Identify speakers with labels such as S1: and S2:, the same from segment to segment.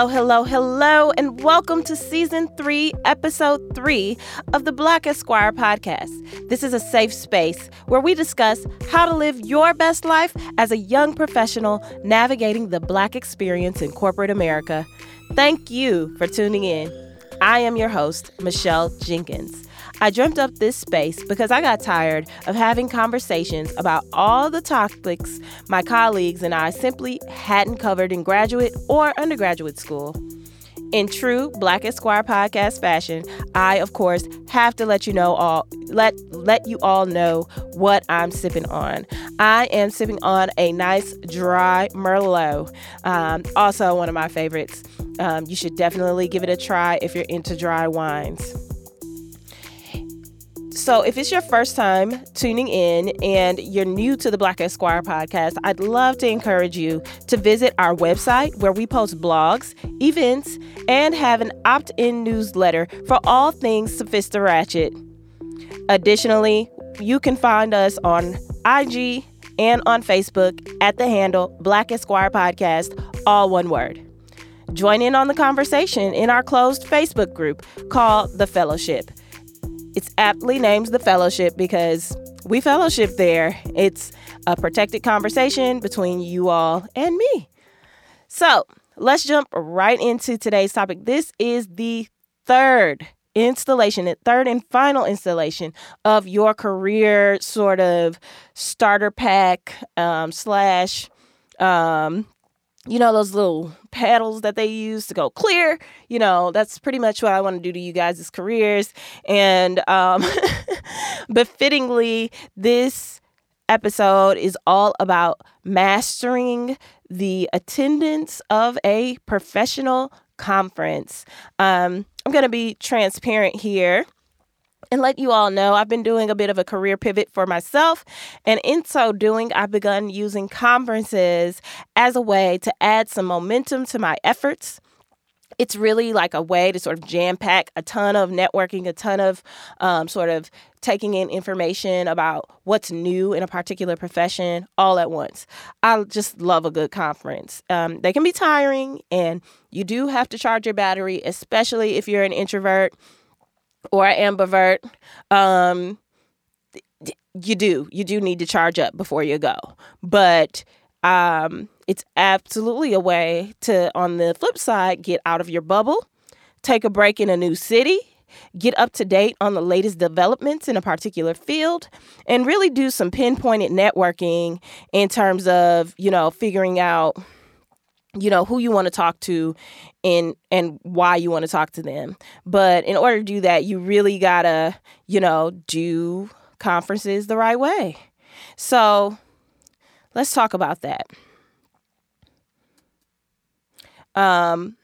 S1: Hello, hello, hello, and welcome to season three, episode three of the Black Esquire podcast. This is a safe space where we discuss how to live your best life as a young professional navigating the Black experience in corporate America. Thank you for tuning in. I am your host, Michelle Jenkins. I dreamt up this space because I got tired of having conversations about all the topics my colleagues and I simply hadn't covered in graduate or undergraduate school. In true Black Esquire podcast fashion, I of course have to let you know all let let you all know what I'm sipping on. I am sipping on a nice dry Merlot, um, also one of my favorites. Um, you should definitely give it a try if you're into dry wines. So, if it's your first time tuning in and you're new to the Black Esquire podcast, I'd love to encourage you to visit our website where we post blogs, events, and have an opt in newsletter for all things Sophista Ratchet. Additionally, you can find us on IG and on Facebook at the handle Black Esquire Podcast, all one word. Join in on the conversation in our closed Facebook group called The Fellowship. It's aptly named the fellowship because we fellowship there. It's a protected conversation between you all and me. So let's jump right into today's topic. This is the third installation, the third and final installation of your career sort of starter pack um, slash um, you know those little paddles that they use to go clear you know that's pretty much what i want to do to you guys' careers. And um befittingly this episode is all about mastering the attendance of a professional conference. Um i'm going to be transparent here and let you all know I've been doing a bit of a career pivot for myself. And in so doing, I've begun using conferences as a way to add some momentum to my efforts it's really like a way to sort of jam pack a ton of networking, a ton of um, sort of taking in information about what's new in a particular profession all at once. I just love a good conference. Um, they can be tiring, and you do have to charge your battery, especially if you're an introvert or an ambivert, um, you do you do need to charge up before you go. But um, it's absolutely a way to, on the flip side, get out of your bubble, take a break in a new city, get up to date on the latest developments in a particular field, and really do some pinpointed networking in terms of, you know, figuring out you know who you want to talk to and and why you want to talk to them. But in order to do that you really gotta you know do conferences the right way. So let's talk about that. Um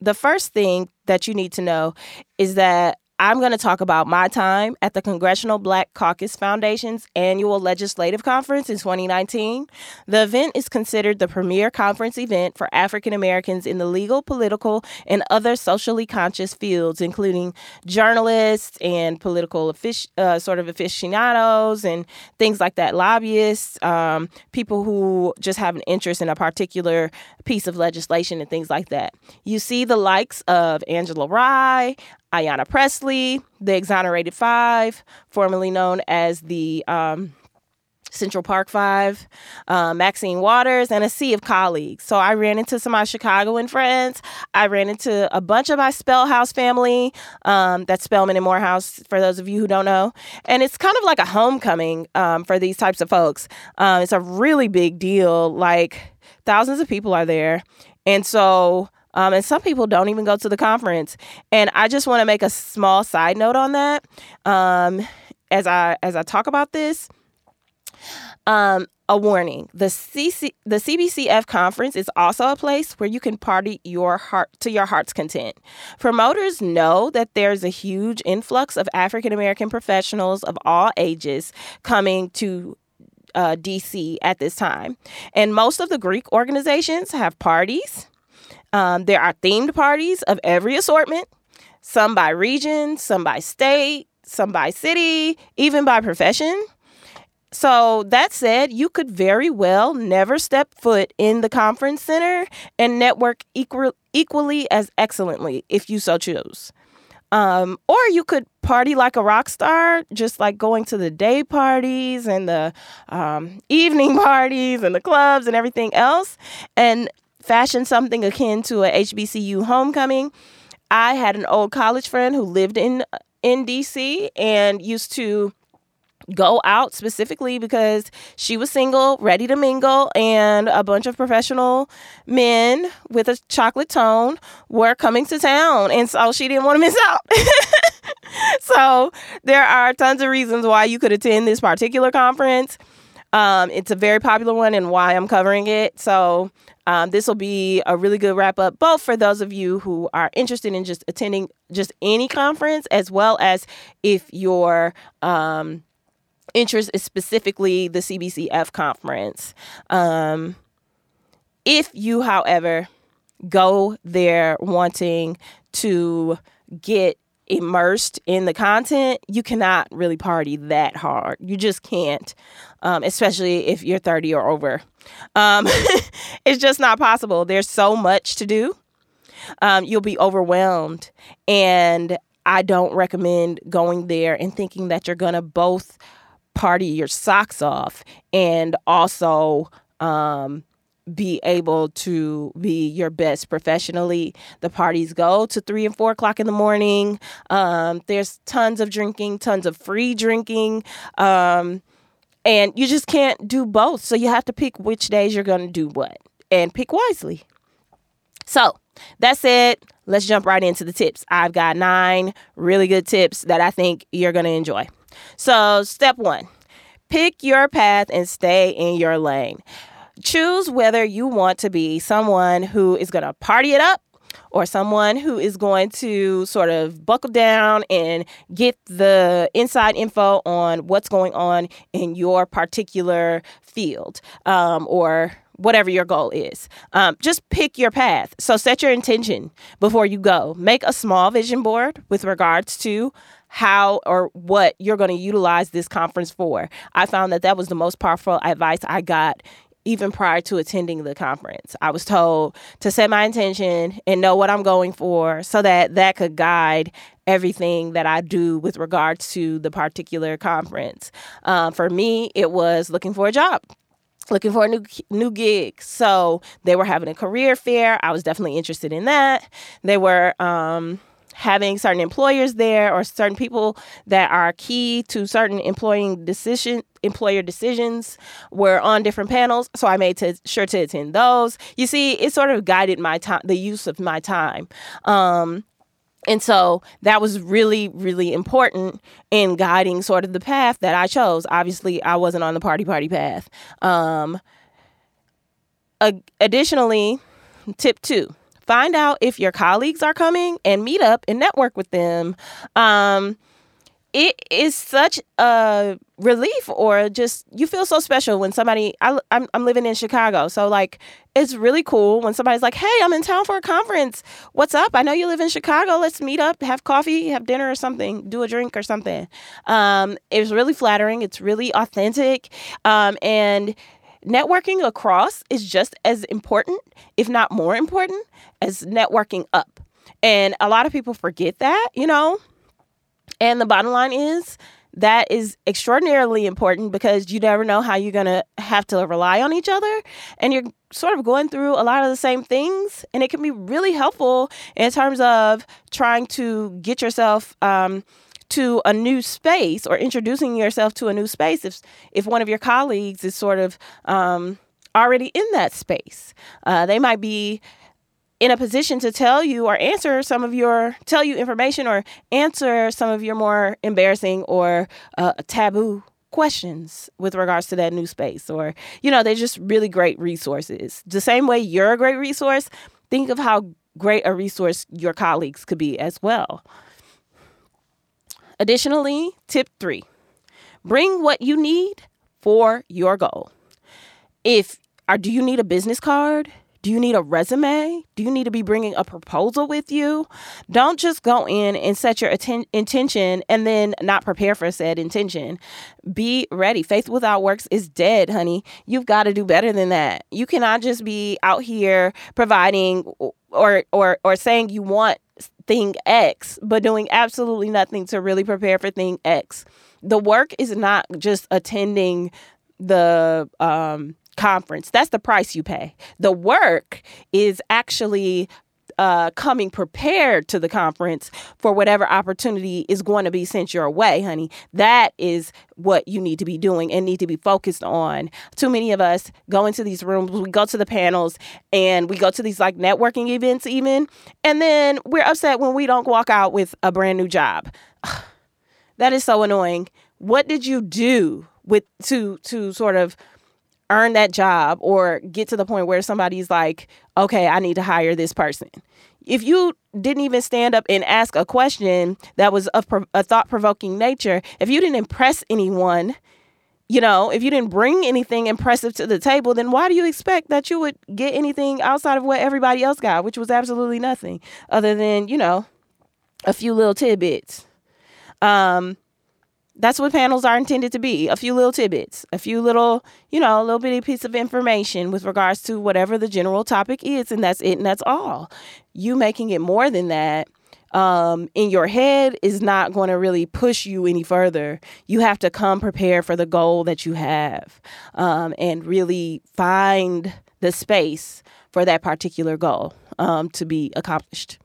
S1: the first thing that you need to know is that I'm going to talk about my time at the Congressional Black Caucus Foundation's annual legislative conference in 2019. The event is considered the premier conference event for African Americans in the legal, political, and other socially conscious fields, including journalists and political uh, sort of aficionados and things like that, lobbyists, um, people who just have an interest in a particular piece of legislation and things like that. You see the likes of Angela Rye, Ayanna Pressley, the Exonerated Five, formerly known as the um, Central Park Five, uh, Maxine Waters, and a sea of colleagues. So I ran into some of my Chicagoan friends. I ran into a bunch of my Spellhouse family. Um, that's Spelman and Morehouse, for those of you who don't know. And it's kind of like a homecoming um, for these types of folks. Uh, it's a really big deal. Like thousands of people are there. And so um, and some people don't even go to the conference. And I just want to make a small side note on that um, as I as I talk about this. Um, a warning: the CC the CBCF conference is also a place where you can party your heart to your heart's content. Promoters know that there's a huge influx of African American professionals of all ages coming to uh, DC at this time, and most of the Greek organizations have parties um, there are themed parties of every assortment, some by region, some by state, some by city, even by profession. so that said, you could very well never step foot in the conference center and network equal, equally as excellently if you so choose. Um, or you could party like a rock star, just like going to the day parties and the um, evening parties and the clubs and everything else, and fashion something akin to a HBCU homecoming. I had an old college friend who lived in in DC and used to go out specifically because she was single, ready to mingle, and a bunch of professional men with a chocolate tone were coming to town. And so she didn't want to miss out. so there are tons of reasons why you could attend this particular conference. Um, it's a very popular one and why I'm covering it. So um, this will be a really good wrap up, both for those of you who are interested in just attending just any conference, as well as if you're um, interest is specifically the CBCF conference. Um, if you, however, go there wanting to get immersed in the content, you cannot really party that hard. You just can't, um, especially if you're 30 or over. Um, it's just not possible. There's so much to do. Um, you'll be overwhelmed. And I don't recommend going there and thinking that you're going to both party your socks off and also um, be able to be your best professionally. The parties go to three and four o'clock in the morning. Um, there's tons of drinking, tons of free drinking. Um, and you just can't do both. So you have to pick which days you're going to do what and pick wisely. So that's it. Let's jump right into the tips. I've got nine really good tips that I think you're going to enjoy. So, step one pick your path and stay in your lane. Choose whether you want to be someone who is going to party it up or someone who is going to sort of buckle down and get the inside info on what's going on in your particular field um, or whatever your goal is. Um, just pick your path. So set your intention before you go. Make a small vision board with regards to how or what you're going to utilize this conference for. I found that that was the most powerful advice I got even prior to attending the conference. I was told to set my intention and know what I'm going for so that that could guide everything that I do with regards to the particular conference. Um, for me, it was looking for a job looking for a new new gig. So they were having a career fair. I was definitely interested in that. They were um, having certain employers there or certain people that are key to certain employing decision employer decisions were on different panels so i made to, sure to attend those you see it sort of guided my time the use of my time um, and so that was really, really important in guiding sort of the path that I chose. Obviously, I wasn't on the party party path. Um, additionally, tip two Find out if your colleagues are coming and meet up and network with them. Um, it is such a relief or just you feel so special when somebody I, I'm, I'm living in chicago so like it's really cool when somebody's like hey i'm in town for a conference. What's up? I know you live in chicago. Let's meet up have coffee have dinner or something do a drink or something. Um, it's really flattering. It's really authentic. Um, and networking across is just as important, if not more important, as networking up. And a lot of people forget that, you know? And the bottom line is that is extraordinarily important because you never know how you're going to have to rely on each other. And you're sort of going through a lot of the same things. And it can be really helpful in terms of trying to get yourself. Um, to a new space or introducing yourself to a new space if if one of your colleagues is sort of um, already in that space. Uh, they might be in a position to tell you or answer some of your tell you information or answer some of your more embarrassing or uh, taboo questions with regards to that new space or you know they're just really great resources. The same way you're a great resource think of how great a resource your colleagues could be as well Additionally, tip three bring what you need for your goal. If or do you need a business card? Do you need a resume? Do you need to be bringing a proposal with you? Don't just go in and set your atten- intention and then not prepare for said intention. Be ready. Faith without works is dead, honey. You've got to do better than that. You cannot just be out here providing or or or saying you want thing X but doing absolutely nothing to really prepare for thing X. The work is not just attending the um conference. That's the price you pay. The work is actually uh, coming prepared to the conference for whatever opportunity is going to be sent your way, honey. That is what you need to be doing and need to be focused on. Too many of us go into these rooms, we go to the panels, and we go to these like networking events, even, and then we're upset when we don't walk out with a brand new job. that is so annoying. What did you do with to to sort of earn that job or get to the point where somebody's like, okay, I need to hire this person. If you didn't even stand up and ask a question that was of a thought provoking nature, if you didn't impress anyone, you know, if you didn't bring anything impressive to the table, then why do you expect that you would get anything outside of what everybody else got, which was absolutely nothing other than, you know, a few little tidbits. Um, that's what panels are intended to be a few little tidbits, a few little, you know, a little bitty piece of information with regards to whatever the general topic is, and that's it, and that's all. You making it more than that um, in your head is not going to really push you any further. You have to come prepared for the goal that you have um, and really find the space for that particular goal um, to be accomplished.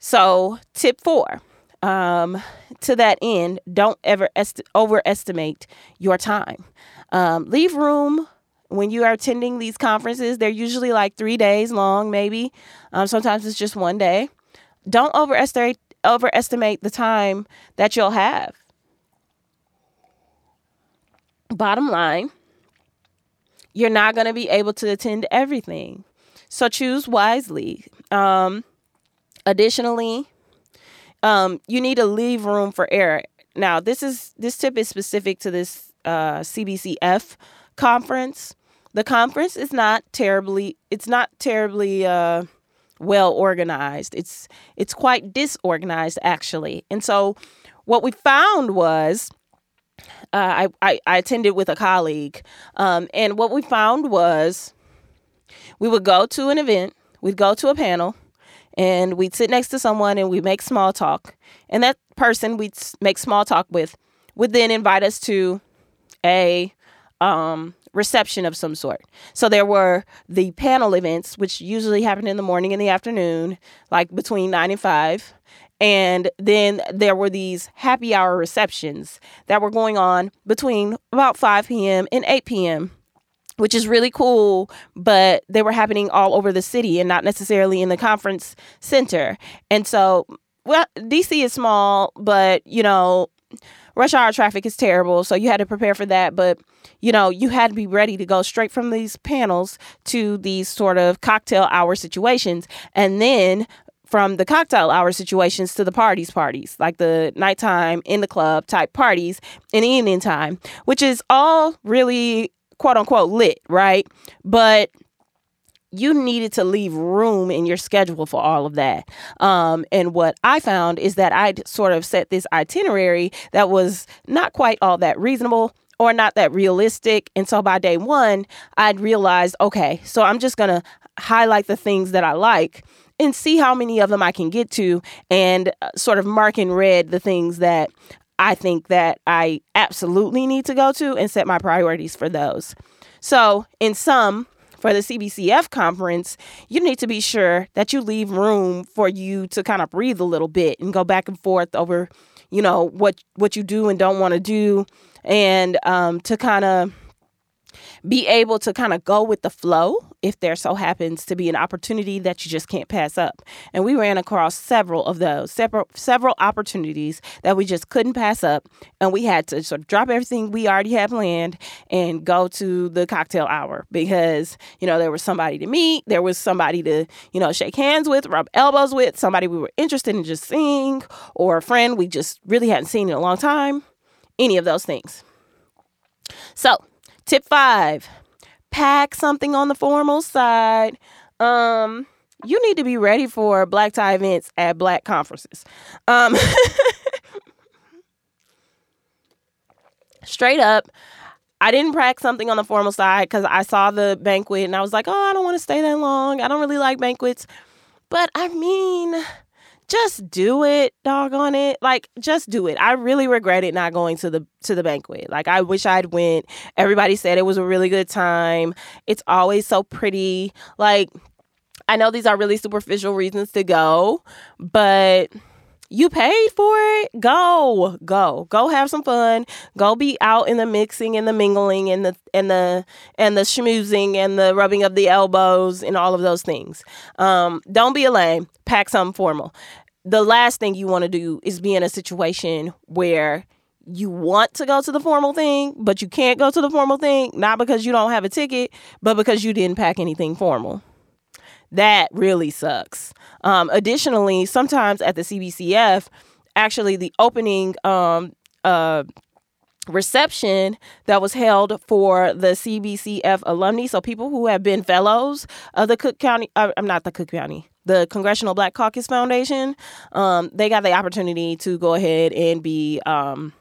S1: So, tip four um, to that end, don't ever est- overestimate your time. Um, leave room when you are attending these conferences. They're usually like three days long, maybe. Um, sometimes it's just one day. Don't overestimate overestimate the time that you'll have. Bottom line, you're not going to be able to attend everything. So choose wisely. Um, additionally, um, you need to leave room for error. Now, this is this tip is specific to this uh, CBCF conference. The conference is not terribly it's not terribly uh, well organized. It's it's quite disorganized actually. And so what we found was uh, I, I, I attended with a colleague, um, and what we found was we would go to an event, we'd go to a panel, and we'd sit next to someone and we'd make small talk. And that person we'd make small talk with would then invite us to a um, reception of some sort. So there were the panel events, which usually happened in the morning and the afternoon, like between nine and five. And then there were these happy hour receptions that were going on between about 5 p.m. and 8 p.m which is really cool, but they were happening all over the city and not necessarily in the conference center. And so, well, DC is small, but you know, rush hour traffic is terrible. So you had to prepare for that. But, you know, you had to be ready to go straight from these panels to these sort of cocktail hour situations. And then from the cocktail hour situations to the parties parties like the nighttime in the club type parties in the evening time which is all really quote unquote lit, right? But you needed to leave room in your schedule for all of that. Um, and what I found is that I sort of set this itinerary that was not quite all that reasonable or not that realistic. And so by day one, I'd realized, okay, so I'm just going to highlight the things that I like and see how many of them I can get to and uh, sort of mark in red the things that I think that I absolutely need to go to and set my priorities for those. So, in sum, for the CBCF conference, you need to be sure that you leave room for you to kind of breathe a little bit and go back and forth over, you know, what what you do and don't want to do, and um, to kind of be able to kind of go with the flow if there so happens to be an opportunity that you just can't pass up. And we ran across several of those, several several opportunities that we just couldn't pass up, and we had to sort of drop everything we already had planned and go to the cocktail hour because you know there was somebody to meet, there was somebody to you know shake hands with, rub elbows with, somebody we were interested in just seeing, or a friend we just really hadn't seen in a long time. Any of those things. So, tip five pack something on the formal side. Um, you need to be ready for black tie events at black conferences. Um, straight up, I didn't pack something on the formal side because I saw the banquet and I was like, oh, I don't want to stay that long. I don't really like banquets. But I mean, just do it, doggone it. Like just do it. I really regretted not going to the to the banquet. Like I wish I'd went. Everybody said it was a really good time. It's always so pretty. Like I know these are really superficial reasons to go, but you paid for it. Go, go, go have some fun. Go be out in the mixing and the mingling and the and the and the schmoozing and the rubbing of the elbows and all of those things. Um, don't be a lame. Pack something formal. The last thing you want to do is be in a situation where you want to go to the formal thing, but you can't go to the formal thing, not because you don't have a ticket, but because you didn't pack anything formal. That really sucks. Um, additionally, sometimes at the CBCF, actually the opening um, uh, reception that was held for the CBCF alumni, so people who have been fellows of the Cook County, uh, I'm not the Cook County, the Congressional Black Caucus Foundation, um, they got the opportunity to go ahead and be um,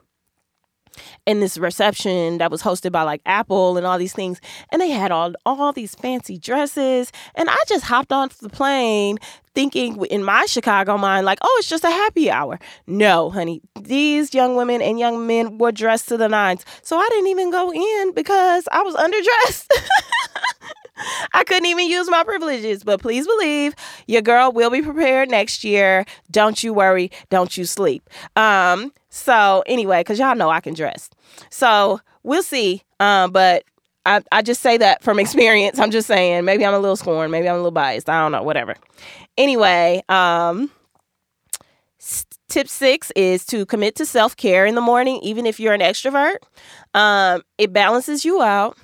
S1: in this reception that was hosted by like Apple and all these things. And they had all all these fancy dresses. And I just hopped off the plane thinking in my Chicago mind, like, oh, it's just a happy hour. No, honey. These young women and young men were dressed to the nines. So I didn't even go in because I was underdressed. I couldn't even use my privileges, but please believe your girl will be prepared next year. Don't you worry. Don't you sleep. Um, so anyway, because y'all know I can dress. So we'll see. Um, but I, I just say that from experience. I'm just saying, maybe I'm a little scorned, maybe I'm a little biased. I don't know, whatever. Anyway, um, tip six is to commit to self care in the morning, even if you're an extrovert. Um, it balances you out.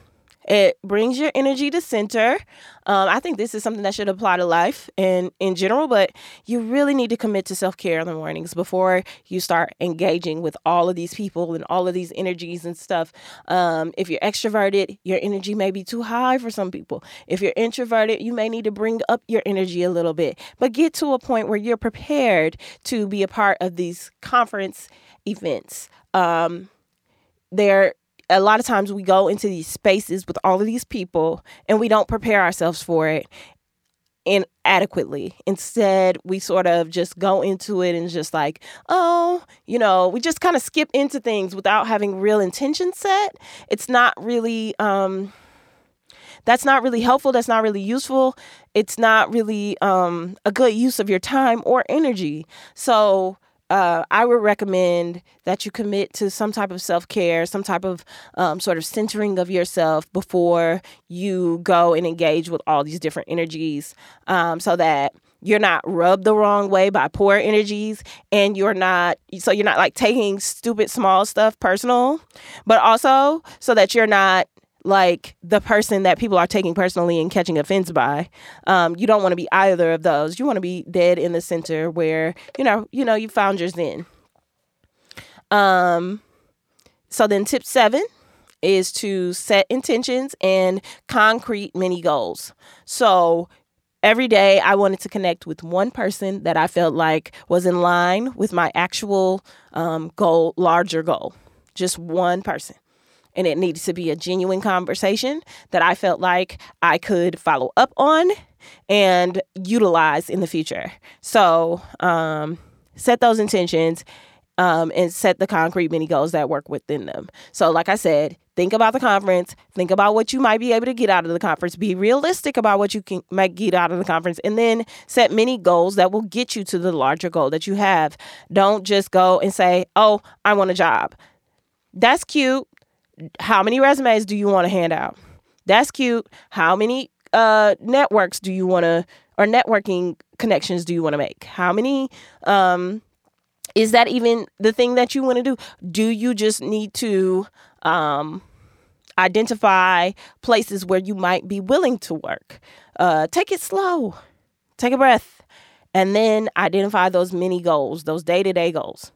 S1: It brings your energy to center. Um, I think this is something that should apply to life and in general, but you really need to commit to self care in the mornings before you start engaging with all of these people and all of these energies and stuff. Um, if you're extroverted, your energy may be too high for some people. If you're introverted, you may need to bring up your energy a little bit, but get to a point where you're prepared to be a part of these conference events. Um, there a lot of times we go into these spaces with all of these people and we don't prepare ourselves for it inadequately. Instead, we sort of just go into it and just like, oh, you know, we just kind of skip into things without having real intention set. It's not really um that's not really helpful, that's not really useful. It's not really um a good use of your time or energy. So, uh, I would recommend that you commit to some type of self care, some type of um, sort of centering of yourself before you go and engage with all these different energies um, so that you're not rubbed the wrong way by poor energies and you're not so you're not like taking stupid small stuff personal but also so that you're not like the person that people are taking personally and catching offense by. Um, you don't want to be either of those. You want to be dead in the center where you know you know you found your zen. Um, so then tip seven is to set intentions and concrete mini goals. So every day I wanted to connect with one person that I felt like was in line with my actual um, goal, larger goal. Just one person and it needs to be a genuine conversation that I felt like I could follow up on and utilize in the future. So, um, set those intentions um, and set the concrete mini goals that work within them. So, like I said, think about the conference, think about what you might be able to get out of the conference, be realistic about what you can might get out of the conference, and then set mini goals that will get you to the larger goal that you have. Don't just go and say, "Oh, I want a job." That's cute how many resumes do you want to hand out? That's cute. How many uh, networks do you want to, or networking connections do you want to make? How many, um, is that even the thing that you want to do? Do you just need to um, identify places where you might be willing to work? Uh, take it slow, take a breath, and then identify those mini goals, those day to day goals.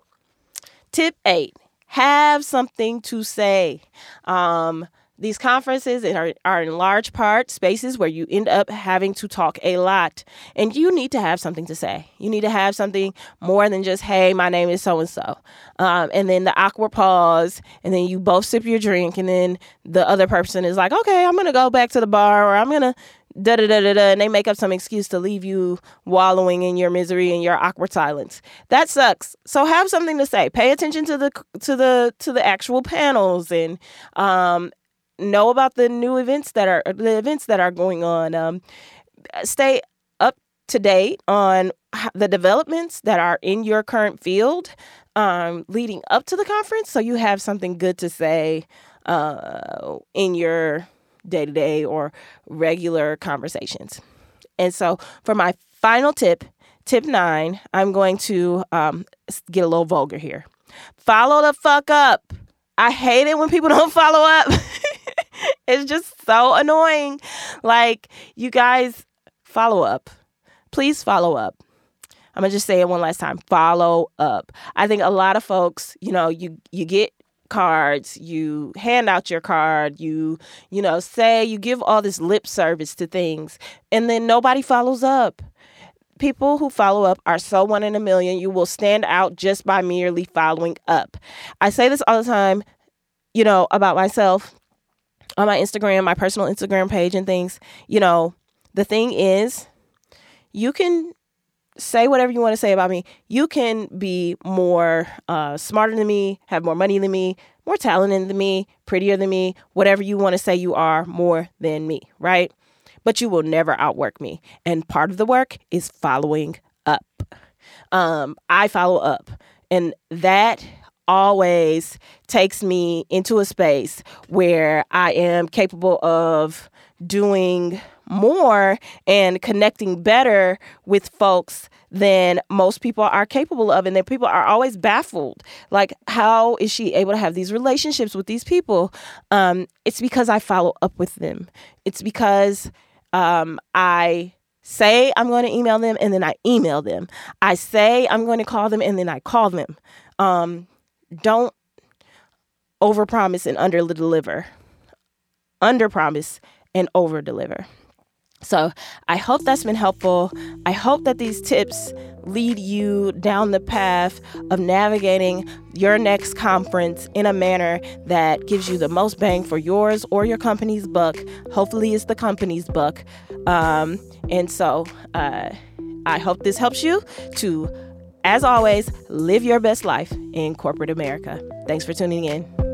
S1: Tip eight have something to say. Um, these conferences are, are in large part spaces where you end up having to talk a lot. And you need to have something to say. You need to have something more than just, hey, my name is so and so. And then the awkward pause, and then you both sip your drink, and then the other person is like, okay, I'm to go back to the bar, or I'm to da da da da da, and they make up some excuse to leave you wallowing in your misery and your awkward silence. That sucks. So have something to say. Pay attention to the to the to the actual panels and um, know about the new events that are the events that are going on. Um, stay up to date on the developments that are in your current field um, leading up to the conference, so you have something good to say uh, in your day to day or regular conversations. And so, for my final tip, tip nine, I'm going to um, get a little vulgar here. Follow the fuck up. I hate it when people don't follow up. it's just so annoying. Like, you guys, follow up. Please follow up. I'm gonna just say it one last time. Follow up. I think a lot of folks, you know, you you get cards, you hand out your card, you, you know, say you give all this lip service to things, and then nobody follows up. People who follow up are so one in a million. You will stand out just by merely following up. I say this all the time, you know, about myself on my Instagram, my personal Instagram page, and things. You know, the thing is, you can say whatever you want to say about me. You can be more uh, smarter than me, have more money than me, more talented than me, prettier than me, whatever you want to say you are more than me, right? But you will never outwork me. And part of the work is following up. Um, I follow up. And that always takes me into a space where I am capable of doing more and connecting better with folks than most people are capable of and that people are always baffled. Like how is she able to have these relationships with these people? Um, it's because i follow up with them. It's because um, i say i'm going to email them and then i email them. I say i'm going to call them and then i call them. Um, don't overpromise and underdeliver. Underpromise and overdeliver so I hope that's been helpful. I hope that these tips lead you down the path of navigating your next conference in a manner that gives you the most bang for yours or your company's buck. Hopefully, it's the company's buck. Um, and so uh, I hope this helps you to, as always, live your best life in corporate America. Thanks for tuning in.